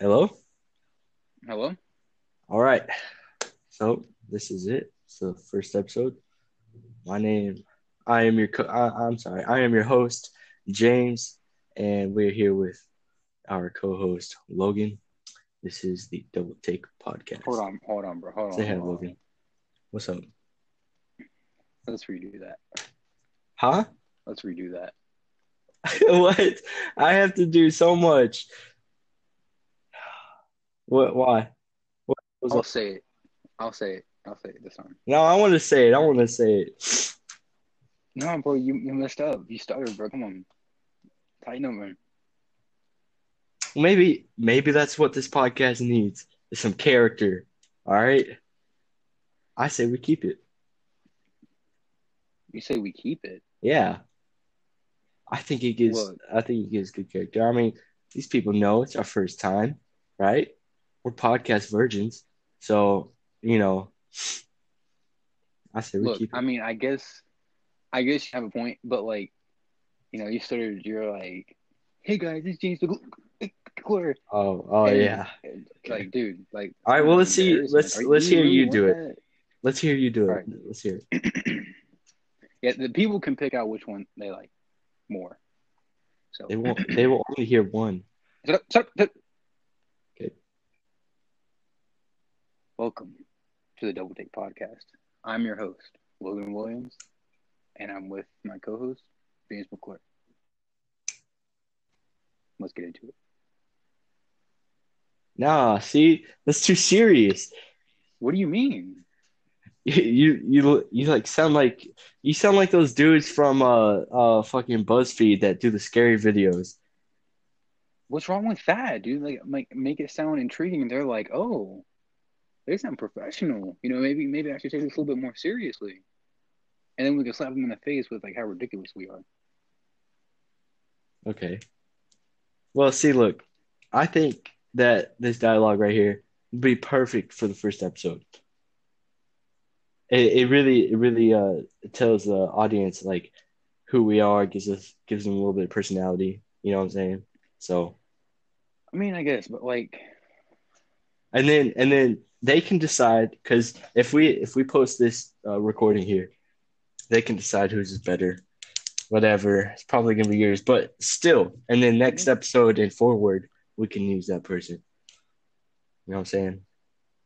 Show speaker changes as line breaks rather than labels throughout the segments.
Hello?
Hello?
All right. So this is it. It's the first episode. My name, I am your, co- I, I'm sorry, I am your host, James, and we're here with our co-host, Logan. This is the Double Take Podcast.
Hold on, hold on, bro. Hold on.
Say hi. Logan. What's up?
Let's redo that.
Huh?
Let's redo that.
what? I have to do so much. What? Why? What was
I'll say it. I'll say it. I'll say it this time.
No, I want to say it. I want to say it.
No, bro, you, you messed up. You stuttered, bro. Come on. Tighten up, man.
Maybe, maybe that's what this podcast needs. Is some character. All right. I say we keep it.
You say we keep it.
Yeah. I think it gives.
Look.
I think it gives good character. I mean, these people know it's our first time, right? We're podcast virgins, so you know. I say we
Look,
keep it.
I mean, I guess, I guess you have a point, but like, you know, you started. You're like, "Hey guys, it's James McClure."
oh, oh
And,
yeah.
Like, dude, like.
All right, well, let's see- let's-
Are
let's hear you do it.
that?
Let's hear you do it.
Alright.
Let's hear it.
yeah, the people can pick out which one they like more. So
They won't. They will only hear one.
Shut up, shut up, shut up.
Okay.
Welcome to the Double Take Podcast. I'm your host, Logan Williams, and I'm with my co-host, James McClure. Let's get into it.
Nah, see, that's too serious.
What do you mean?
You, you, you, you like sound like you sound like those dudes from uh, uh, fucking BuzzFeed that do the scary videos.
What's wrong with that, dude? Like, make make it sound intriguing. They're like, oh, they sound professional. You know, maybe maybe I should take this a little bit more seriously. And then we can slap them in the face with like how ridiculous we are.
Okay. Well, see, look, I think that this dialogue right here would be perfect for the first episode. It, it really, it really uh tells the audience like who we are, gives us gives them a little bit of personality. You know what I'm saying? So,
I mean, I guess, but like,
and then and then they can decide because if we if we post this uh, recording here, they can decide who's is better. Whatever, it's probably gonna be yours, but still. And then next episode and forward, we can use that person. You know what I'm saying?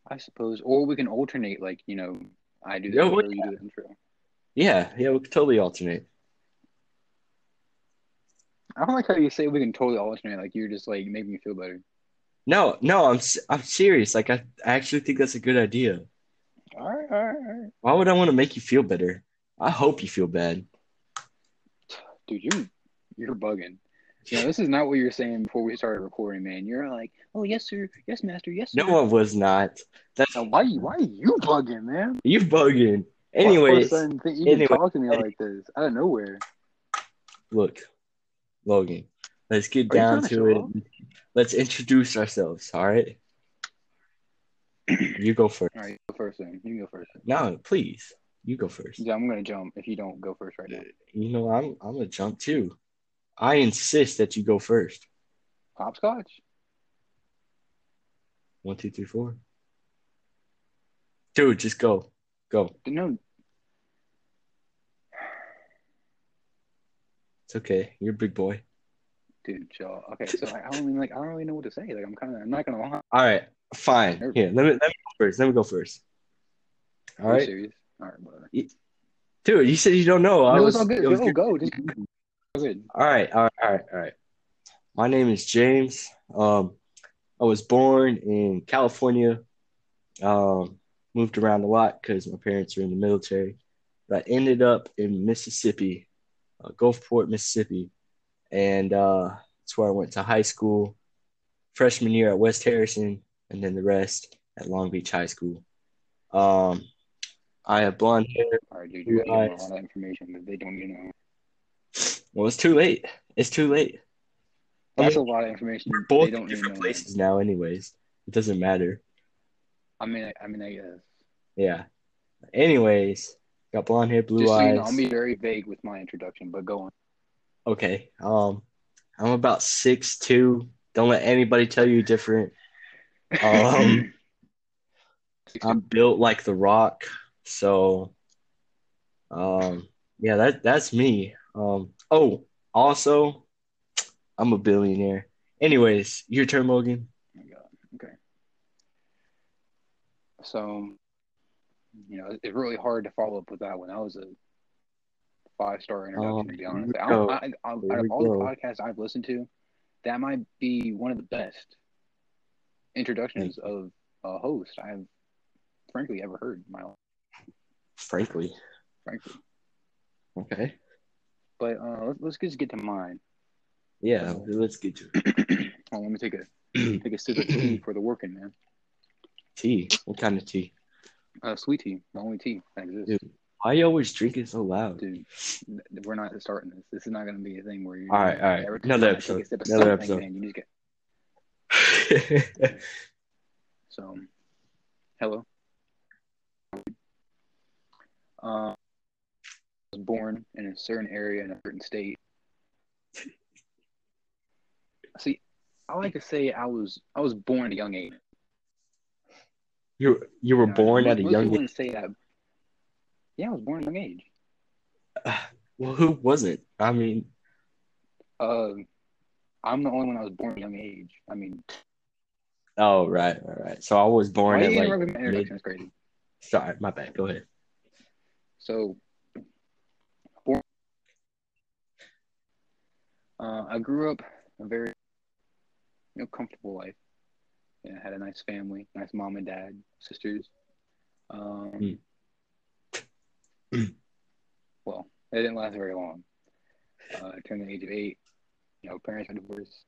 I suppose, or we can alternate. Like, you know, I do the
Yeah,
intro, you do the intro.
Yeah, yeah, we could totally alternate.
I don't like how you say we can totally alternate. Like, you're just like making me feel better.
No, no, I'm I'm serious. Like I, I actually think that's a good idea.
All right, all right, all right.
Why would I want to make you feel better? I hope you feel bad.
dude, you're you're bugging. You know, this is not what you were saying before we started recording, man. You're like, oh yes, sir, yes, master, yes, sir.
No, I was not. That's
Now, why you why are you bugging, man?
you bugging.
Why all of a
Anyways,
sudden you can
anyway.
talk to me like this out of nowhere.
look, Logan, let's get
Are you
down
to
to it. Let's introduce ourselves. All right, you go first.
All right, go first then. You can go first.
No, please, you go first.
Yeah, I'm gonna jump if you don't go first right now.
You know, I'm I'm gonna jump too. I insist that you go first.
Hopscotch.
One, two, three, four. Dude, just go, go.
No,
It's okay. You're a big boy.
Dude, chill. Okay, so I don't even like I don't really know what to say. Like I'm kind of I'm not gonna lie.
All right, fine. Here, let me let me go first. Let me go first. All right,
serious? All right,
dude. You said you don't know. I
no,
was.
it's all good.
it was
Go,
good.
go. Just go good.
All right, all right, all right, all right. My name is James. Um, I was born in California. Um, moved around a lot because my parents are in the military. But I ended up in Mississippi, uh, Gulfport, Mississippi, and uh, that's where I went to high school. Freshman year at West Harrison, and then the rest at Long Beach High School. Um, I have blonde hair.
All right, dude. You're a
eyes.
lot of information that they don't even know.
Well, it's too late. It's too late. I
That's
mean,
a lot of information.
We're both
they don't
in
even
different
know.
places now, anyways. It doesn't matter.
I mean, I, I mean, I guess.
Yeah. Anyways, got blonde hair, blue
Just so
eyes.
you know, I'll be very vague with my introduction, but go on.
Okay. Um, I'm about six two. Don't let anybody tell you different. Um, I'm built like the Rock, so um, yeah, that that's me. Um, oh, also, I'm a billionaire. Anyways, your turn, Logan.
Oh. Okay. So, you know, it's really hard to follow up with that one. That was a five star introduction, to be
Oh,
honest. I,
go.
I, I, out of all the podcasts I've listened to, that might be one of the best introductions of a host I've frankly ever heard in my life.
Frankly,
Frankly,
okay.
but uh, let's, let's just get to mine.
Yeah, let's get to it.
Oh, let me take a take a sip of tea for the working man.
tea. What kind of tea?
Uh, sweet tea, the only tea that exists.
Dude. Why you always drinking so loud?
Dude, we're not starting this. This is not going to be a thing where you.
All right, all right.
every
Another episode.
a sip of
Another episode.
man, you just get so. Hello. Uh, I was born in a certain area in a certain state. See, I like to say I was I was born at a young age.
you you were
You know,
born at a young age.
say that. Yeah, I was born at a young age.
Well, who wasn't? I mean,
Uh, I'm the only one that was born at a young age. I mean,
oh right, right, right. So I was born at like. mid-?
Crazy.
Sorry, my bad. Go ahead.
So, born, uh, I grew up a very, you know, comfortable life. Yeah, had a nice family, nice mom and dad, sisters. Um,
Mm.
well, it didn't last very long. Uh, I turned the age of eight. You know, parents were divorced,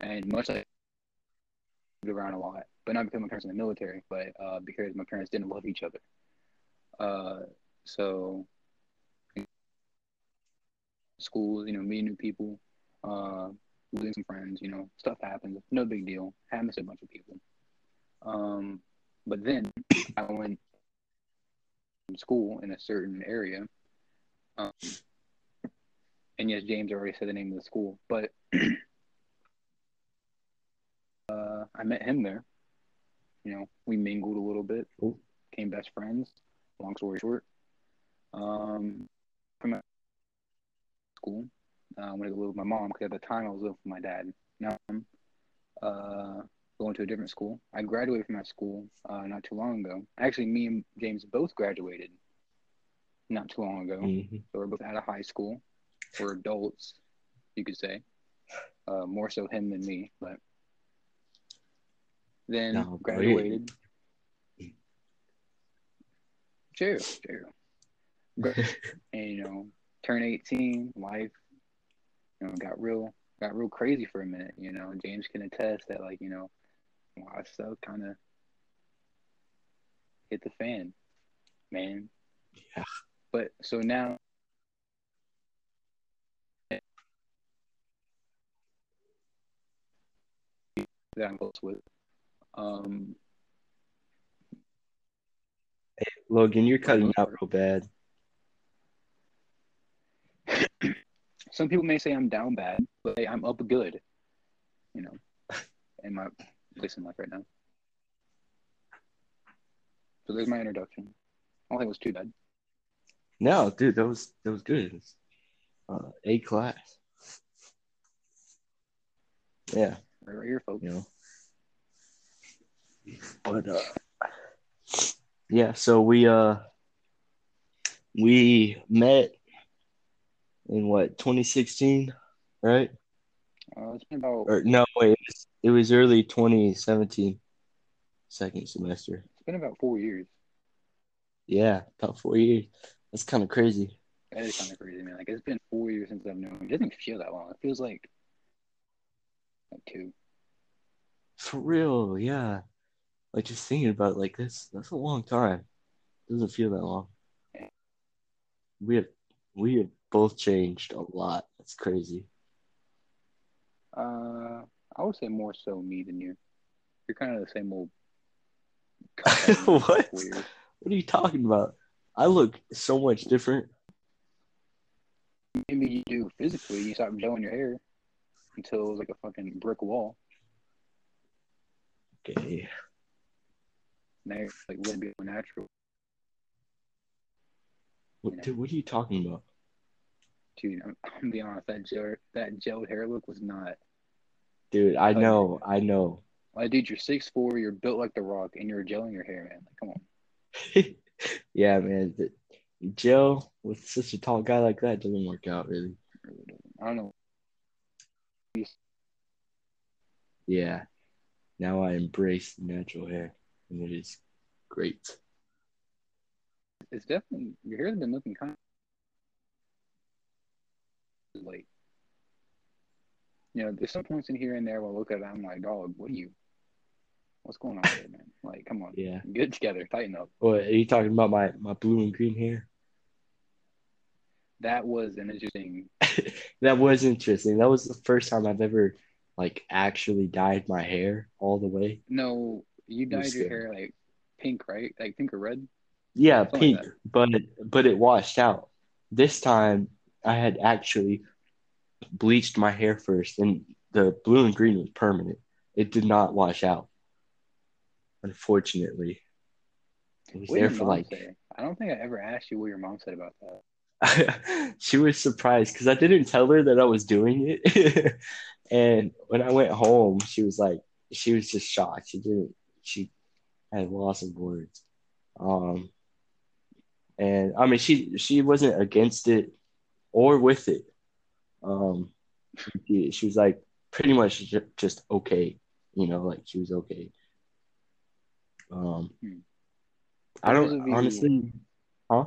and much like moved around a lot, but not because my parents in the military, but uh, because my parents didn't love each other. Uh, so schools, you know, meeting new people, uh, losing some friends, you know, stuff happens. No big deal. Happens to a bunch of people. Um, but then I went school in a certain area. Um, and yes, James already said the name of the school, but uh, I met him there. You know, we mingled a little bit,
Cool.
became best friends. Long story short, um, from school, uh, I went to live with my mom because at the time I was living with my dad. Now I'm uh, going to a different school. I graduated from that school uh, not too long ago. Actually, me and James both graduated not too long ago.
Mhm.
So we're both out of high school. We're adults, you could say. Uh, more so him than me, but then
No,
graduated. True, true. And you know, turn 18, life, you know, got real, got real crazy for a minute. You know, James can attest that, like, you know, of stuff kind of hit the fan, man.
Yeah.
But so now that I'm close with. Um, hey,
Logan, you're cutting out real bad.
some people may say I'm down bad, but hey, I'm up good. You know, in my place in life right now. So there's my introduction. I don't think it was too bad.
No, dude, that was that was good. Uh, a class. Yeah,
Right, right here, folks.
you know. But uh, yeah. So we uh we met in what 2016, right?
Uh, it's been about
Or no, wait, it was early 2017, second semester.
it's been about four years.
Yeah, about four years. That's kind of crazy.
That is kind of crazy, man. Like it's been four years since I've known him. It doesn't feel that long. It feels like like two.
For real, yeah. Like just thinking about it like this, that's a long time. Doesn't feel that long. We have we have both changed a lot. That's crazy.
Uh, I would say more so me than you. You're kind of the same old.
What? What are you talking about? I look so much different.
Maybe you do physically. You stop gelling your hair until it was like a fucking brick wall.
Okay.
Now you're like wouldn't be natural,
What, dude, what are you talking about?
dude. I'm, I'm gonna be honest. That gel that gel hair look was not.
Dude, I know, I know.
Like, dude, you're six four. You're built like the Rock, and you're gelling your hair, man. Like, come on.
yeah, man. The, Joe with such a tall guy like that doesn't work out really.
Really. I don't know.
Yeah. Now I embrace natural hair, and it is great.
It's definitely your hair's been looking kind of like. You know, there's some points in here and there where I look at it, I'm like, dog, what are you? What's going on here, man? Like, come on,
Yeah.
get together, tighten up.
What are you talking about? My my blue and green hair?
That was an interesting.
that was interesting. That was the first time I've ever like actually dyed my hair all the way.
No, you dyed your hair like pink, right? Like pink or red?
Yeah,
Something like
pink, but but it washed out. This time I had actually bleached my hair first, and the blue and green was permanent. It did not wash out. Unfortunately, it was
What
there for like.
say? I don't think I ever asked you what your mom said about that.
she was surprised because I didn't tell her that I was doing it. and when I went home, she was like, she was just shocked. She didn't, she had loss of words. Um, and I mean, she she wasn't against it or with it. Um, she, was like pretty much just okay, you know, like she was okay. Um,
Hmm.
I don't
you-
honestly, huh?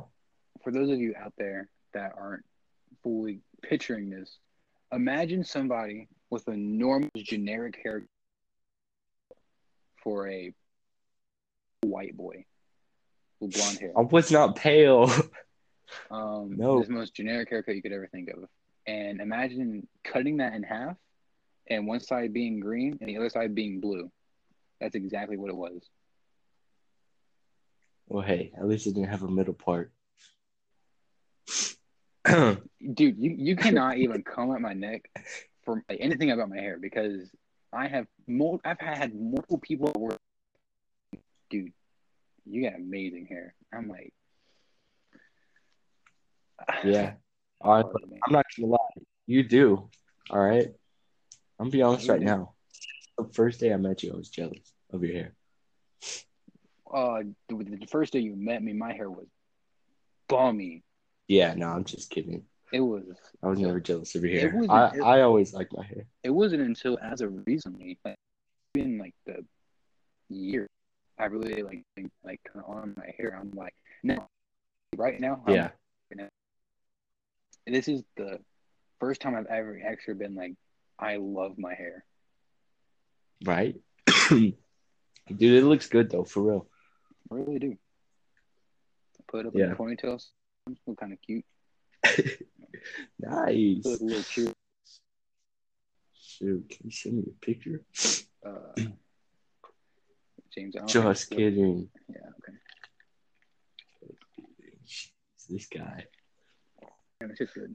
For those of you out there that aren't fully picturing this, imagine somebody with a normal generic hair for a white boy with blonde hair.
I was not pale.
Um,
No.
This most generic haircut you could ever think of. And imagine cutting that in half and one side being green and the other side being blue. That's exactly what it was.
Well, hey, at least it didn't have a middle part.
Dude, you, you cannot even come at my neck for anything about my hair because I have mul- I've had multiple people at work. Dude, you got amazing hair. I'm like,
yeah, I. I'm not gonna lie, you do. All right, I'm gonna be honest right now. The first day I met you, I was jealous of your hair.
Uh, the, first day you met me, my hair was bummy.
Yeah, no, I'm just kidding.
It was.
I was never jealous of your hair. I,
it-
I always liked my hair.
It wasn't until as of recently, like in like the year, I really like think, like kind of on my hair. I'm like, no, right now, I'm-
Yeah,
this is the first time I've ever actually been like, I love my hair.
right. Dude, it looks good though, for real.
I really do. Put up
Yeah.
in a ponytail, look kind of cute,
Nice.
look a little cute.
Shoot, can you send me a picture?
Uh, James,
Just kidding.
Yeah, okay.
This guy.
Yeah, it's just good.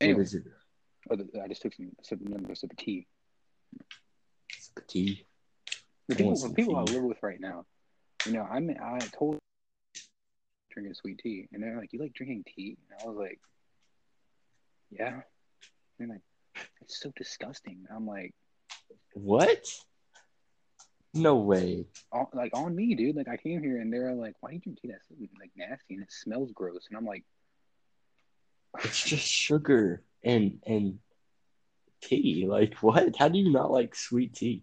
What
Anyway,
is it?
oh, I just took some sip, another sip of tea.
It's a tea.
The people, the people I live with right now, you know, I'm I told drinking sweet tea, and they're like, "You like drinking tea?" And I was like, "Yeah." And they're like, "It's so disgusting." I'm like,
What? No way.
on, like on me, dude. Like I came here and they're like, "Why do you drink tea? That's like nasty and it smells gross." And I'm like,
It's just sugar and and tea. Like what? How do you not like sweet tea?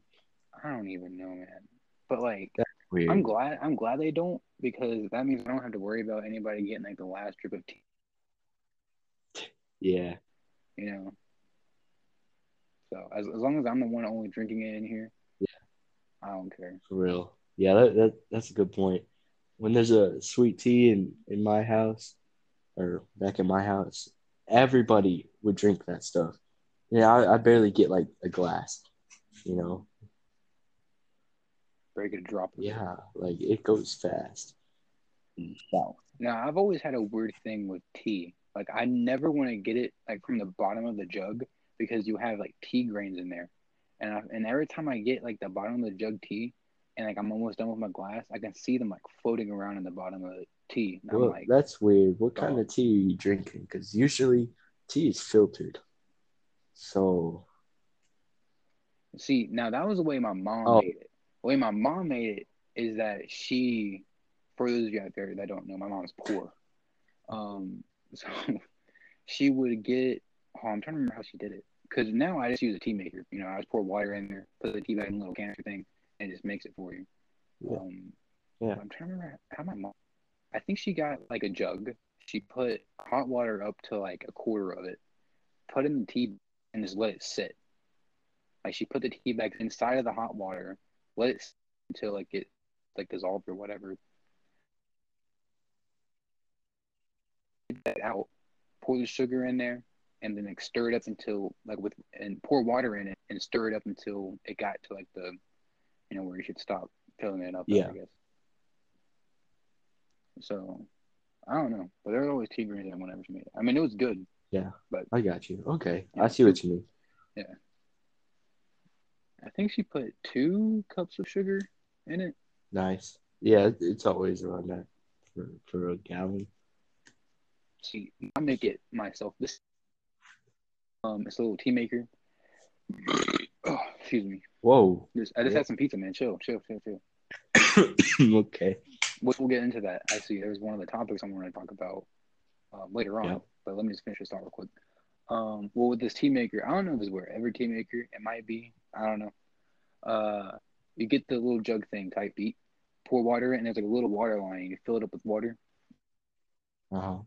I don't even know, man. But like,
Weird.
I'm glad. I'm glad they don't because that means I don't have to worry about anybody getting like the last drip of tea.
Yeah.
you know. So as, as long as I'm the one only drinking it in here. I don't care.
For real. Yeah, that, that that's a good point. When there's a sweet tea in, in my house or back in my house, everybody would drink that stuff. Yeah, I, I barely get like a glass, you know.
Break it a drop.
Yeah, like it goes fast. Wow.
Now I've always had a weird thing with tea. Like I never want to get it like from the bottom of the jug because you have like tea grains in there, and I, and every time I get like the bottom of the jug tea, and like I'm almost done with my glass, I can see them like floating around in the bottom of the tea. And I'm like,
that's weird. What kind
oh.
of tea are you drinking? Because usually tea is filtered. So,
see, now that was the way my mom
Oh.
made it. The way my mom made it is that she, for those of you out there that don't know, my mom's poor. Um, so she would get. Oh, I'm trying to remember how she did it. Because now I just use a tea maker. You know, I just pour water in there, put the tea bag in a little canister thing, and it just makes it for you.
Yeah.
Um,
Yeah.
I'm trying to remember how my mom. I think she got like a jug. She put hot water up to like a quarter of it, put in the tea, and just let it sit. Like she put the tea bags inside of the hot water, let it sit until like it like dissolved or whatever. Get that out, pour the sugar in there, and then like stir it up until like with and pour water in it and stir it up until it got to like the, you know, where you should stop filling it up.
Yeah.
I guess. So, I don't know, but there was always tea greens in whenever she made it. I mean, it was good.
Yeah, but I got you. Okay.
Yeah.
I see what you mean.
Yeah, I think she put two cups of sugar in it.
Nice. Yeah, it's always around that for, for a gallon.
See, I make it myself. This, um, it's a little tea maker. oh, excuse me.
Whoa.
Just, I just
Yeah.
had some pizza, man. Chill, chill, chill, chill.
okay.
Which we'll get into that. Actually, there's one of the topics I want to talk about uh, later on.
Yep.
But let me just finish this thought real quick. Um, well, with this tea maker, I don't know if it's wherever tea maker. It might be. I don't know. Uh, you get the little jug thing type beat, pour water in, and there's like a little water line. You fill it up with water,
Uh huh.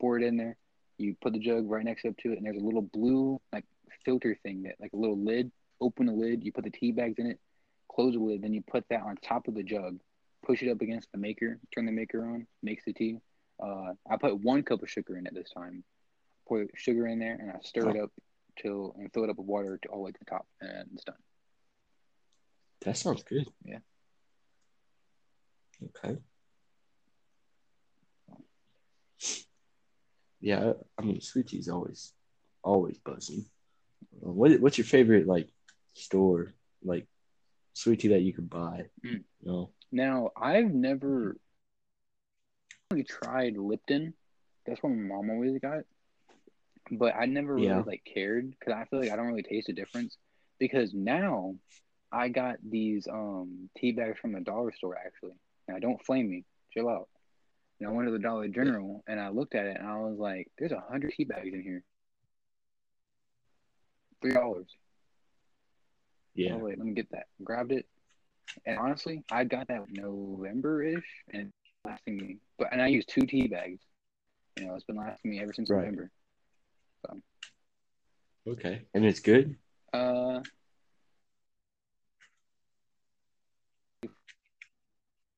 pour it in there. You put the jug right next up to it, and there's a little blue like filter thing that like a little lid. Open the lid. You put the tea bags in it. Close the lid. Then you put that on top of the jug. Push it up against the maker. Turn the maker on. Makes the tea. Uh, I put one cup of sugar in it this time. Pour sugar in there, and I stir it up till and fill it up with water to all the way to the top, and it's done.
That sounds good.
Yeah.
Okay. Yeah, I mean, sweet tea is always, always buzzing. Uh, What What's your favorite like store like sweet tea that you could buy?
Mm.
You know?
Now, I've never really tried Lipton. That's what my mom always got. But I never really
Yeah.
like cared because I feel like I don't really taste the difference. Because now I got these um tea bags from the dollar store actually. Now don't flame me. Chill out. And I went to the Dollar General and I looked at it and I was like, there's a hundred tea bags in here. Three dollars.
Yeah.
Oh wait, let me get that. Grabbed it, and honestly, I got that November-ish, and it's lasting me. But and I used two tea bags. You know, it's been lasting me ever since
Right.
November.
Okay. And it's good.
Uh,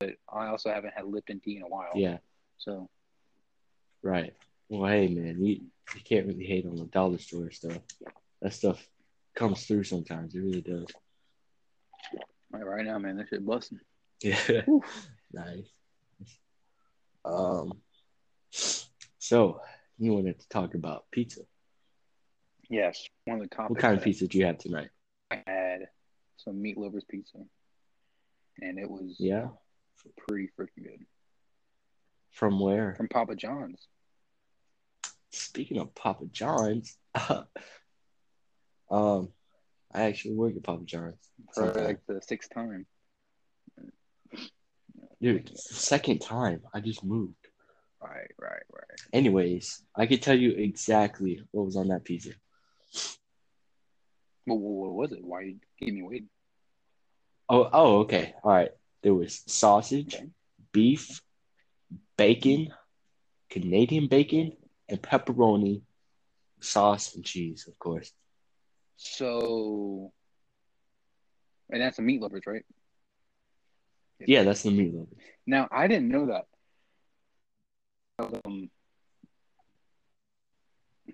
but I also haven't had Lipton tea in a while.
Yeah.
So
Right. Well, hey man, you you can't really hate on the dollar store stuff. That stuff comes through sometimes. It really does.
like, right now, man, that shit busting.
Yeah. nice. Um. So you wanted to talk about pizza.
Yes, one of the topics.
What kind of pizza did you have tonight?
I had some meat lovers pizza, and it was
Yeah.
Pretty freaking good
From where?
from Papa John's.
Speaking of Papa John's, um, I actually work at Papa John's.
for like the sixth time.
Dude, second time. I just moved.
Right, right, right.
Anyways, I could tell you exactly what was on that pizza.
Well, what was it? Why you keep me waiting?
Oh, oh, okay. All right. There was sausage, beef, bacon, Canadian bacon, and pepperoni, sauce, and cheese, of course.
So, and that's the meat lovers, right?
Yeah, that's the meat lover.
Now I didn't know that. Um,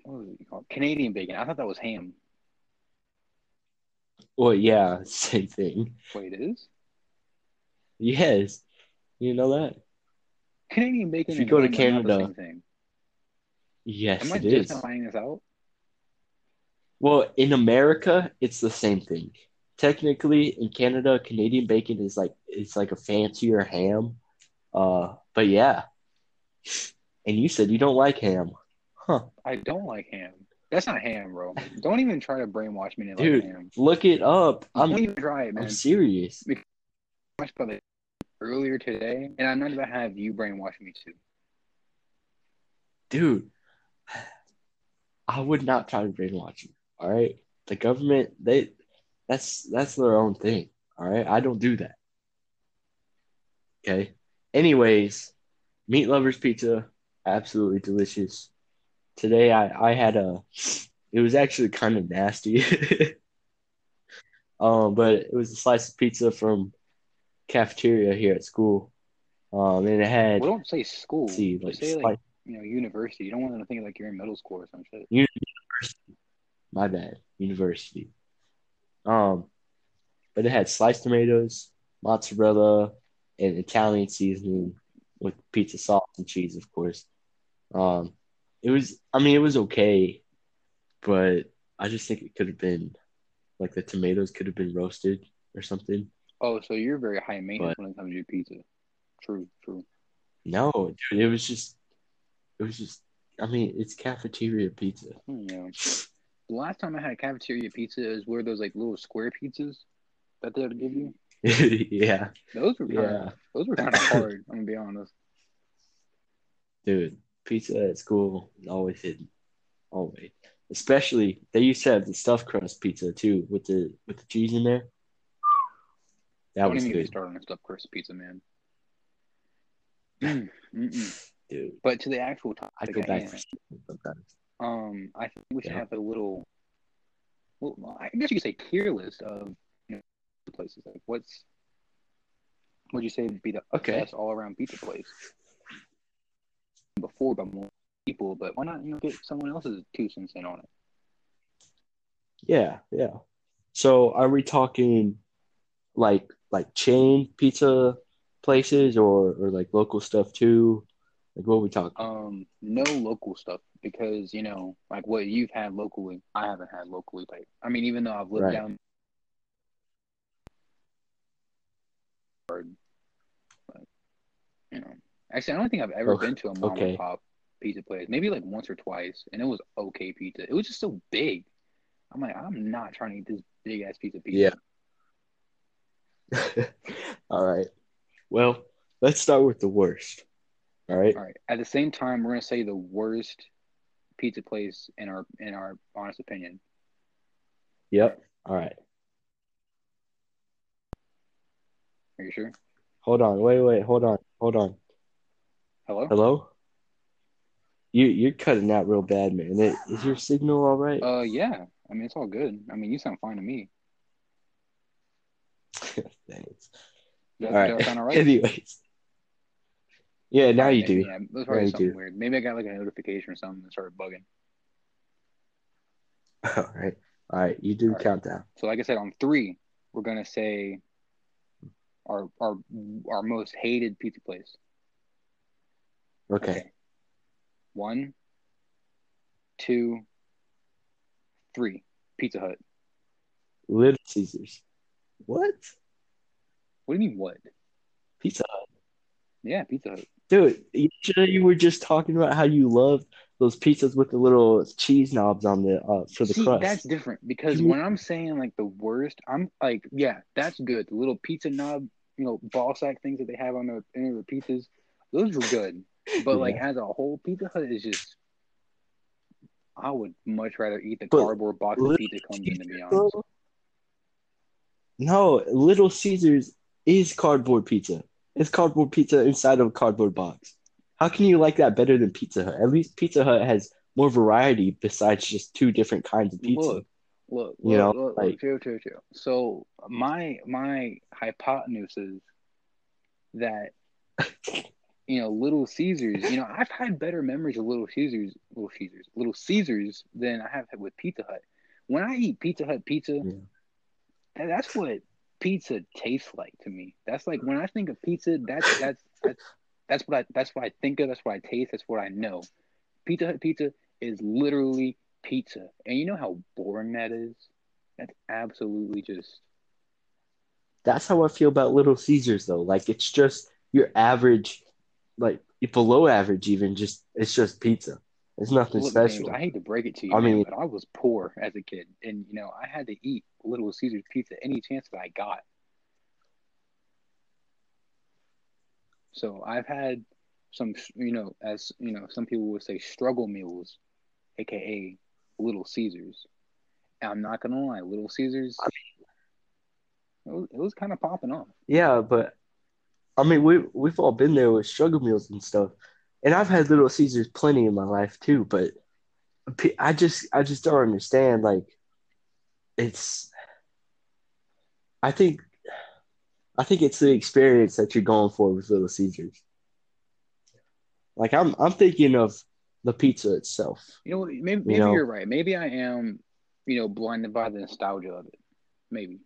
what was it called? Canadian bacon. I thought that was ham.
Well, yeah, same thing.
Wait, it is
Yes. You know that?
Canadian bacon.
If you go to
ham are not the
Canada-
same thing.
Yes,
Am I
it
just
is.
finding this out?
Well, in America, it's the same thing. Technically, in Canada, Canadian bacon is like it's like a fancier ham. Uh, but yeah. And you said you don't like ham. Huh.
I don't like ham. That's not ham, bro. Don't even try to brainwash me into
Dude,
like ham.
look it up.
Don't
I'm
even try it, man.
I'm serious.
Watched by the earlier today, and I'm not about to have you brainwash me too.
Dude, I would not try to brainwash you. All right. The government, they that's that's their own thing. All right. I don't do that. Okay. Anyways, meat lovers pizza, absolutely delicious. Today I I had a it was actually kind of nasty. um, but it was a slice of pizza from cafeteria here at school. Um, and it had
Well, don't say school.
see, like
say like you know university. You don't want them to think like you're in middle school or some shit. University.
my bad, university. Um, but it had sliced tomatoes, mozzarella, and Italian seasoning with pizza sauce and cheese, of course. Um, it was, I mean, it was okay, but I just think it could have been like the tomatoes could have been roasted or something.
Oh, so you're very high maintenance when it comes to your pizza. True, true.
No, dude, it was just, it was just, I mean, it's cafeteria pizza.
Hmm, Yeah. The last time I had cafeteria pizza is where those like little square pizzas that they would give you.
yeah,
Those were kind of
yeah,
those were kind of hard. I'm gonna be honest.
dude, pizza at school always hidden, always. Especially they used to have the stuffed crust pizza too, with the with the cheese in there. That
Don't
was
even
good,
started on a stuffed crust pizza, man.
Dude.
But to the actual
I
topic
go back sometimes.
um, I think we should
Yeah.
have a little. Well, I guess you could say tier list of you know, places. Like, what's would you say would be the
Okay.
best all around pizza place? Before, by more people. But why not you know get someone else's two cents in on it?
Yeah, yeah. So are we talking like like chain pizza places or or like local stuff too? Like what we talking?
Um, no local stuff because you know, like what you've had locally, I haven't had locally. Like, I mean, even though I've lived
Right.
down, but you know, actually, I don't think I've ever
Oh,
been to a mom
okay.
and pop pizza place. Maybe like once or twice, and it was okay pizza. It was just so big. I'm like, I'm not trying to eat this big ass piece of pizza.
Yeah. All right. Well, let's start with the worst. All right.
All right. At the same time, we're gonna say the worst pizza place in our in our honest opinion.
Yep. All right.
Are you sure?
Hold on. Wait, wait. Hold on. Hold on.
Hello.
Hello? You you're cutting out real bad, man. Is is your signal all right?
Uh, yeah. I mean, it's all good. I mean, you sound fine to me.
Thanks. All
that
right.
sound all right?
Anyways. Yeah, now you do.
Yeah, that's probably
you
something weird. Maybe I got like a notification or something that started bugging.
All right. All right. You do
All right.
countdown.
So, like I said, on three, we're gonna say our our our most hated pizza place.
Okay.
One, two, three. Pizza Hut.
Little Caesars. What?
What do you mean? What?
Pizza Hut.
Yeah, Pizza Hut.
Dude, you, you were just talking about how you love those pizzas with the little cheese knobs on the uh for the
See,
crust.
that's different because when I'm saying like the worst, I'm like, yeah, that's good. The little pizza knob, you know, ball sack things that they have on the end of the pizzas, those are good. But like as a whole, Pizza Hut is just. I would much rather eat the
But
cardboard box
of
pizza comes in. To be honest?
No, Little Caesars is cardboard pizza. It's cardboard pizza inside of a cardboard box. How can you like that better than Pizza Hut? At least Pizza Hut has more variety besides just two different kinds of pizza.
look, look,
You
look,
know,
look,
like-
chill, chill, chill. So my my hypotenuse is that you know, Little Caesars. You know, I've had better memories of Little Caesars, Little Caesars, Little Caesars than I have had with Pizza Hut. When I eat Pizza Hut pizza,
Yeah.
That- that's what pizza tastes like to me. That's like when I think of pizza, that's that's that's, that's what I that's what I think of. That's what I taste. That's what I know. Pizza Hut pizza is literally pizza. And you know how boring that is? That's absolutely just
That's how I feel about Little Caesars though. Like it's just your average, like below average even. Just it's just pizza. It's nothing
Look,
special.
James, I hate to break it to you,
I
man,
mean-
but I was poor as a kid, and you know I had to eat Little Caesars pizza any chance that I got. So I've had some, you know, as you know, some people would say struggle meals, aka Little Caesars. And I'm not gonna lie, Little Caesars, it was, it was kind of popping off.
Yeah, but I mean, we we've all been there with struggle meals and stuff, and I've had Little Caesars plenty in my life too. But I just I just don't understand. Like, it's I think I think it's the experience that you're going for with Little Caesars. Like I'm I'm thinking of the pizza itself.
You know, maybe maybe
know?
you're right. Maybe I am, you know, blinded by the nostalgia of it. Maybe.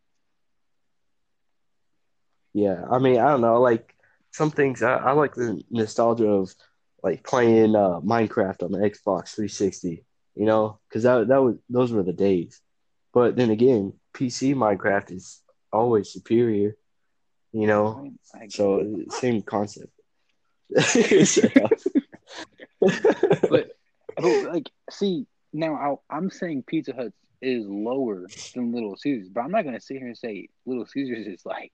Yeah, I mean, I don't know. Like some things, I, I like the nostalgia of like playing uh, Minecraft on the Xbox 360. You know, because that that was those were the days. But then again, PC Minecraft is always superior. You know, so same concept.
But, but like, see, now I, I'm saying Pizza Hut is lower than Little Caesars, but I'm not gonna sit here and say Little Caesars is like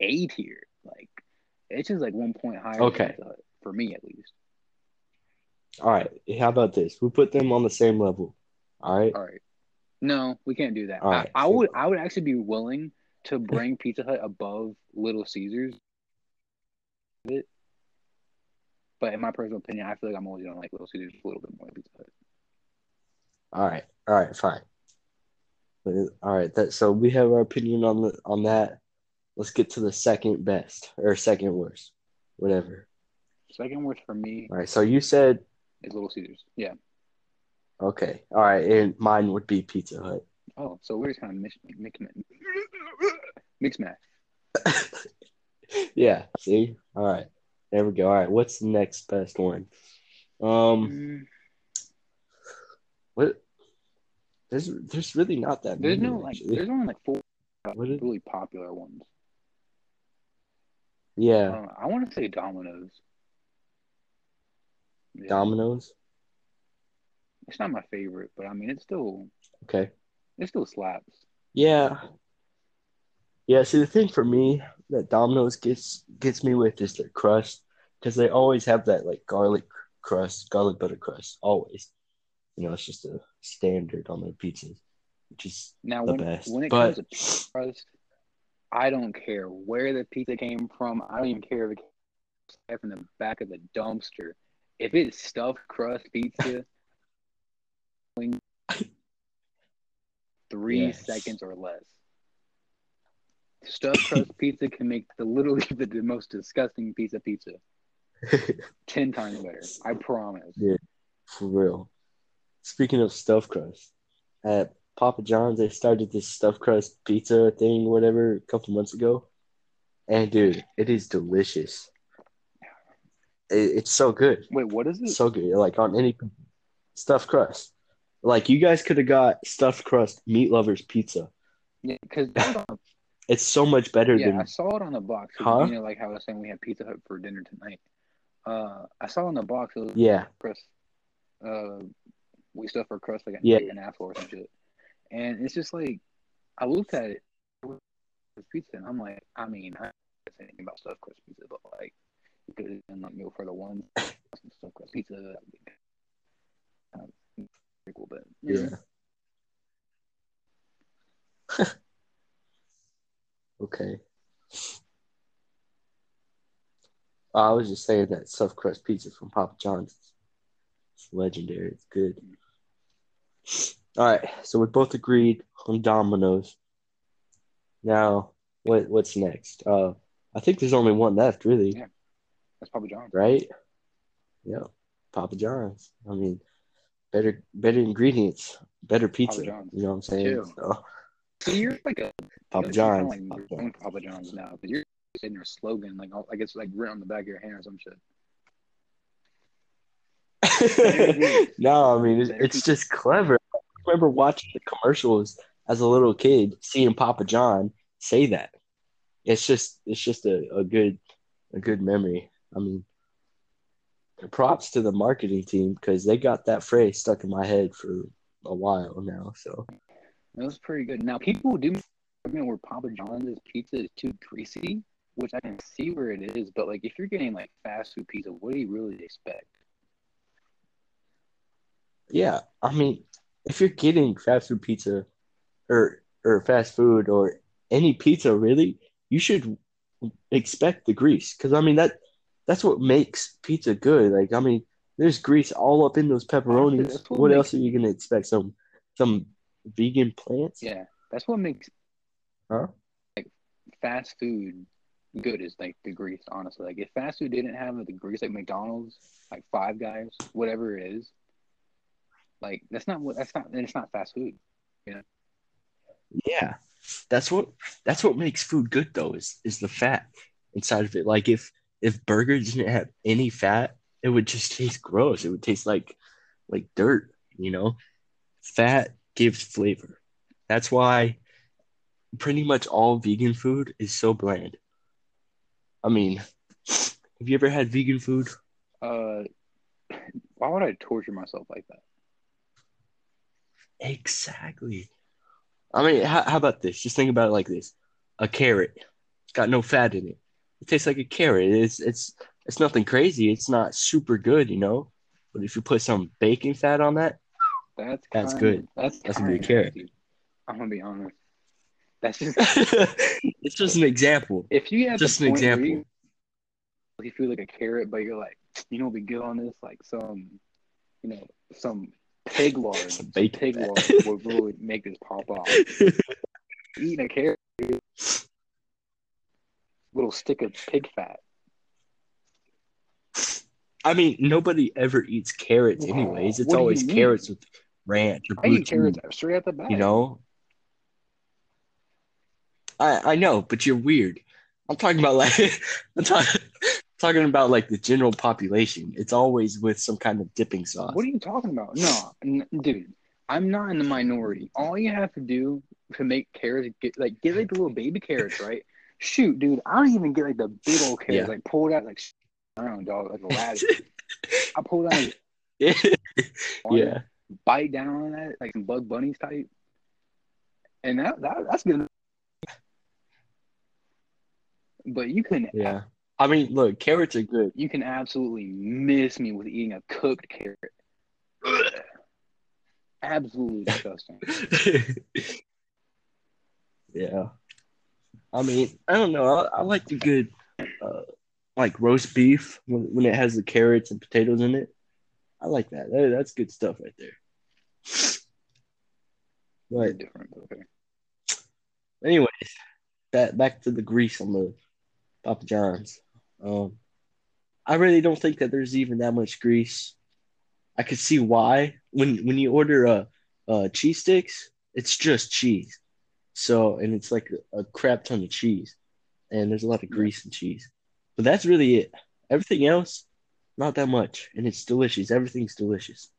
A tier. Like, it's just like one point higher.
Okay.
than Pizza Hut, for me at least.
All right, how about this? We put them on the same level. All right.
All right. No, we can't do that.
All right.
I, I would I would actually be willing to bring Pizza Hut above Little Caesars. But in my personal opinion, I feel like I'm always gonna like Little Caesars a little bit more than Pizza Hut.
All right, all right, fine. All right, that so we have our opinion on the on that. Let's get to the second best or second worst, whatever.
Second worst for me
All right, so you said
is Little Caesars. Yeah.
okay, all right, and mine would be Pizza Hut.
Oh, so we're just kind of mix mix mix match.
yeah, see, all right, there we go. All right, what's the next best one? Um,
Mm,
what? There's there's really not that
There's
many.
no like there's only like four
is-
really popular ones.
yeah,
Uh, I want to say Domino's. Yeah.
Domino's.
It's not my favorite, but I mean it's still
Okay.
it still slaps.
Yeah. Yeah, see the thing for me that Domino's gets gets me with is their crust because they always have that like garlic crust, garlic butter crust, always. You know, it's just a standard on their pizzas, which is
Now
the
when
best.
when it
But-
comes to pizza crust, I don't care where the pizza came from. I don't even care if it came from the back of the dumpster. If it's stuffed crust pizza, three
Yes.
seconds or less. Stuffed crust pizza can make the literally the, the most disgusting piece of pizza ten times better. I promise.
Yeah. for real. Speaking of stuffed crust, at Papa John's they started this stuffed crust pizza thing, whatever, a couple months ago. And dude, it is delicious. It, it's so good.
Wait, what is it?
so good. Like on any stuffed crust. Like you guys could have got stuffed crust meat lovers pizza.
Yeah, because
It's so much better
yeah, I saw it on the box.
Huh?
You know, like how I was saying we had Pizza Hut for dinner tonight. Uh, I saw on the box
yeah,
crust. Uh, we stuff our crust like,
Yeah.
an asshole or some shit. And it's just like I looked at it with pizza, and I'm like, I mean, I don't know anything about stuffed crust pizza, but like, have done like meal for the one stuffed crust pizza. That would be kind of pretty cool, but
yeah. okay. I was just saying that stuffed crust pizza from Papa John's. It's legendary. It's good. All right, so we both agreed on Domino's. Now, what what's next? Uh, I think there's only one left, really.
Yeah. That's Papa John's.
right? Yeah, Papa John's. I mean, better better ingredients, better pizza. You know what I'm saying? So,
So you're like a
Papa John's.
Kind of like
Papa John's.
Papa John's now because you're saying your slogan like like it's like written on the back of your hand or some shit.
no, I mean it's, it's just clever. I remember watching the commercials as a little kid, seeing Papa John say that. It's just it's just a, a good a good memory. I mean, props to the marketing team because they got that phrase stuck in my head for a while now. So
That was pretty good. Now people do argument where Papa John's pizza is too greasy, which I can see where it is, but like if you're getting like fast food pizza, what do you really expect?
yeah, I mean, if you're getting fast food pizza or or fast food or any pizza really, you should expect the grease because I mean that that's what makes pizza good. Like I mean, there's grease all up in those pepperonis. What,
what
else are you gonna expect? Some some vegan plants?
Yeah, that's what makes
Huh?
Like fast food good is like the grease. Honestly, like if fast food didn't have the grease, like McDonald's, like Five Guys, whatever it is, like that's not what that's not. And it's not fast food.
Yeah. Yeah, that's what that's what makes food good though is is the fat inside of it. Like if if burgers didn't have any fat, it would just taste gross. It would taste like like dirt, you know. Fat gives flavor. That's why pretty much all vegan food is so bland. I mean, have you ever had vegan food?
Uh, why would I torture myself like that?
Exactly. I mean, how, how about this? Just think about it like this: a carrot, it's got no fat in it. It tastes like a carrot. It's it's it's nothing crazy. It's not super good, you know. But if you put some bacon fat on that,
That's
That's
kinda-
good.
That's
That's gonna be a carrot.
I'm gonna be honest. That's just
it's just an example.
if you have
Just an example.
You, you feel like a carrot, but you're like, you know, be good on this, like some, you know, some pig lard,
Some
some pig lard would really make this pop off. Eating a carrot, little stick of pig fat.
I mean, nobody ever eats carrots, anyways. It's
What do you
always carrots with ranch or
I eat carrots straight out the bag.
you know. I I know, but you're weird. I'm talking about like I'm talking talking about like the general population. It's always with some kind of dipping sauce.
What are you talking about? No, n- dude, I'm not in the minority. All you have to do to make carrots, get like get like the little baby carrots, right? Shoot, dude, I don't even get like the big old carrots.
Yeah.
Like pulled out like I don't know, dog, like a ladder. I pulled out,
yeah.
bite down on that, like some Bug Bunnies type, and that, that that's good. But you can
Yeah. I mean, look, carrots are good.
you can absolutely miss me with eating a cooked carrot. Ugh. Absolutely disgusting.
yeah. I mean, I don't know. I, I like the good, uh, like roast beef when, when it has the carrots and potatoes in it. I like that. That- That's good stuff right there. But
different. Okay.
anyways, back back to the grease on the Papa John's. Um, I really don't think that there's even that much grease. I could see why when when you order a, uh cheese sticks, it's just cheese. So and it's like a, crap ton of cheese, and there's a lot of grease and cheese. But that's really it. Everything else, not that much, and it's delicious. Everything's delicious.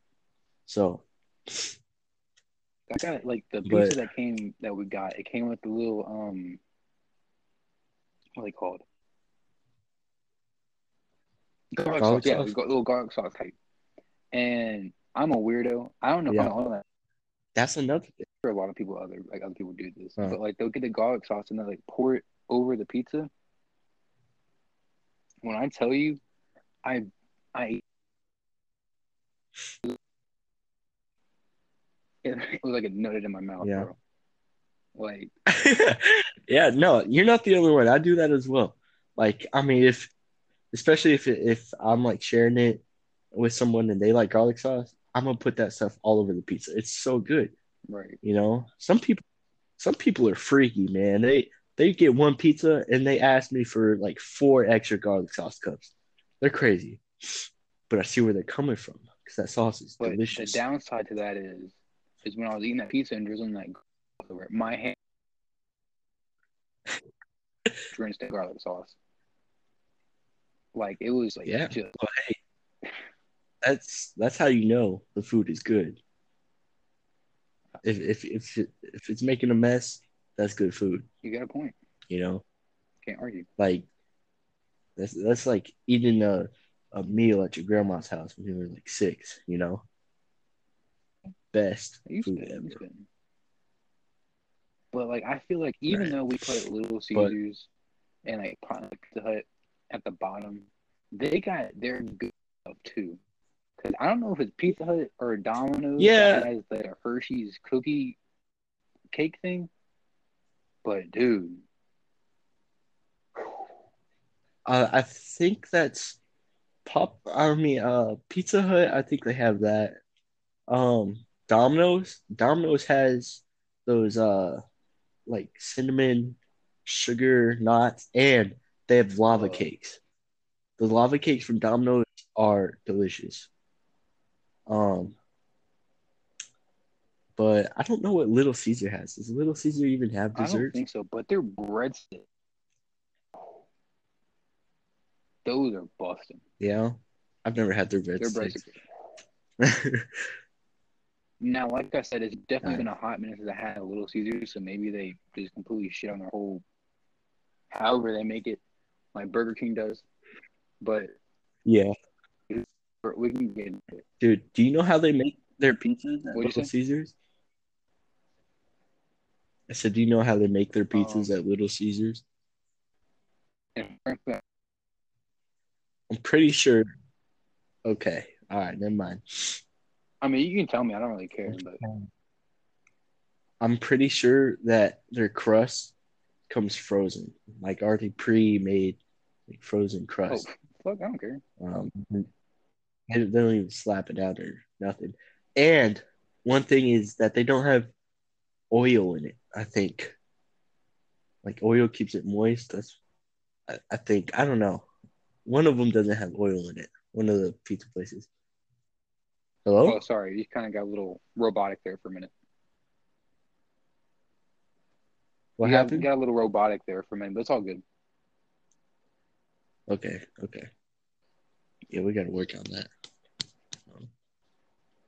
So
I got like the
But-
that came that we got. It came with the little um, what are they called? Garlic,
Garlic
sauce. Yeah,
sauce?
we got little garlic sauce type. And I'm a weirdo. I don't know if
Yeah.
The only one.
That's another thing.
For a lot of people, other like other people do this,
Huh.
but like they'll get the garlic sauce and they like pour it over the pizza. When I tell you, I I it, was like a nutted in my mouth,
Yeah.
bro. Like
yeah, no, you're not the only one. I do that as well. Like, I mean, if especially if if I'm like sharing it with someone and they like garlic sauce, I'm gonna put that stuff all over the pizza. It's so good,
right.
you know. Some people, some people are freaky, man. They they get one pizza and they ask me for like four extra garlic sauce cups. They're crazy, but I see where they're coming from because that sauce is
But
delicious.
the downside to that is, is when I was eating that pizza and drizzling that garlic over it, my hand drenched in garlic sauce. Like it was like
Yeah.
just
Well, hey, that's that's how you know the food is good. if if if it, if it's making a mess, that's good food.
You got a point.
You know,
Can't argue.
like that's that's like eating a a meal at your grandma's house when you were like six. You know, best food ever.
But like I feel like even
Right.
though we put Little Caesars and like Pizza Hut at the bottom, they got their good stuff too. Cause I don't know if it's Pizza Hut or Domino's
Yeah.
that has the Hershey's cookie cake thing. But dude,
Uh, I think that's pop. I mean, uh, Pizza Hut. I think they have that. Um, Domino's. Domino's has those uh, like cinnamon sugar knots, and they have lava
Oh.
cakes. The lava cakes from Domino's are delicious. Um, but I don't know what Little Caesar has. Does Little Caesar even have dessert?
I don't think so. But their breadsticks, those are busting.
Yeah, I've never had their
Their
breadsticks.
breadsticks. Now, like I said, it's definitely been a hot minute since I had a Little Caesar, so maybe they just completely shit on their whole, however they make it, like Burger King does. But
yeah.
We can get into it.
Dude, do you know how they make their pizzas at Little? Caesars? I said, do you know how they make their pizzas
Um,
at Little Caesars? I'm pretty sure. Okay, all right, never mind.
I mean, you can tell me. I don't really care, but
I'm pretty sure that their crust comes frozen, like already pre-made, like frozen
oh,
crust.
fuck, I don't care.
Um, they don't even slap it out or nothing. And one thing is that they don't have oil in it. I think, like oil keeps it moist. That's, I, I think. I don't know. One of them doesn't have oil in it. One of the pizza places. Hello.
Oh, sorry, you kind of got a little robotic there for a minute.
what
you got,
happened?
you got a little robotic there for a minute, but it's all good.
Okay. Okay. Yeah, we got to work on that.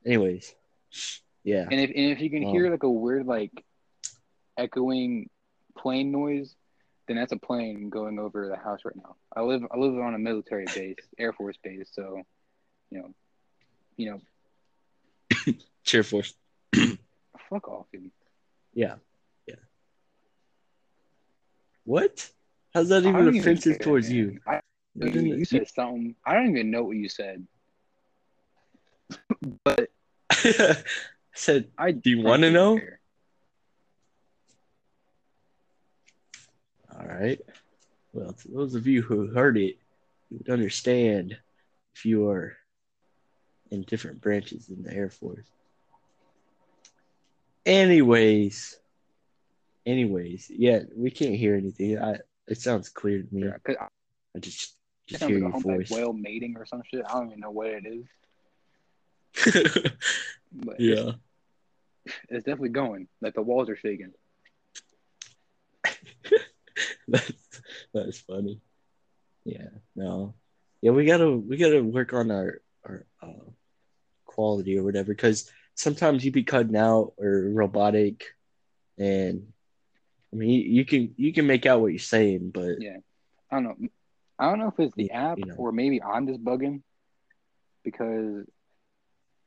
Um, anyways, yeah.
And if and if you can
Wow.
hear like a weird like echoing plane noise, then that's a plane going over the house right now. I live I live on a military base, Air Force base, so you know, you know,
Cheer force.
fuck off, dude.
Yeah. Yeah. What? How's that even
even
offensive
care,
towards
man.
you?
I,
you,
you said something. I don't even know what you said. but
I said,
I
Do you wanna know?
care.
all right. Well, to those of you who heard it, you would understand if you are in different branches in the Air Force. Anyways, anyways, yeah, we can't hear anything. I it sounds clear to me.
Yeah, 'cause I-
I just just
sounds
hear
like a
your voice.
whale mating or some shit. I don't even know what it is, but it's,
yeah.
it's definitely going. Like the walls are shaking.
that's that's funny. Yeah, no, yeah, we gotta we gotta work on our our uh, quality or whatever because sometimes you be cutting out or robotic, and I mean you, you can you can make out what you're saying, but
Yeah. I don't know. I don't know if it's the app
you know.
or maybe I'm just bugging because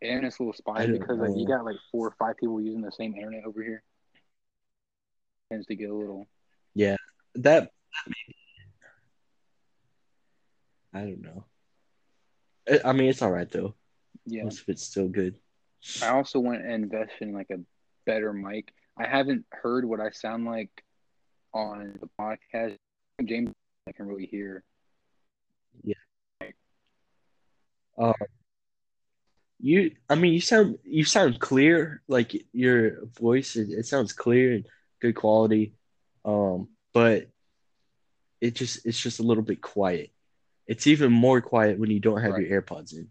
internet's a little spotty because like you got like four or five people using the same internet over here. Tends to get a little Yeah,
that I don't know. I, mean, it's all right though.
yeah.
Most of it's still good.
I also want to invest in like a better mic. I haven't heard what I sound like on the podcast. James I can really hear.
Oh, You, I mean, you sound you sound clear. Like your voice, it, it sounds clear and good quality. Um, but it just it's just a little bit quiet. It's even more quiet when you don't have your AirPods in.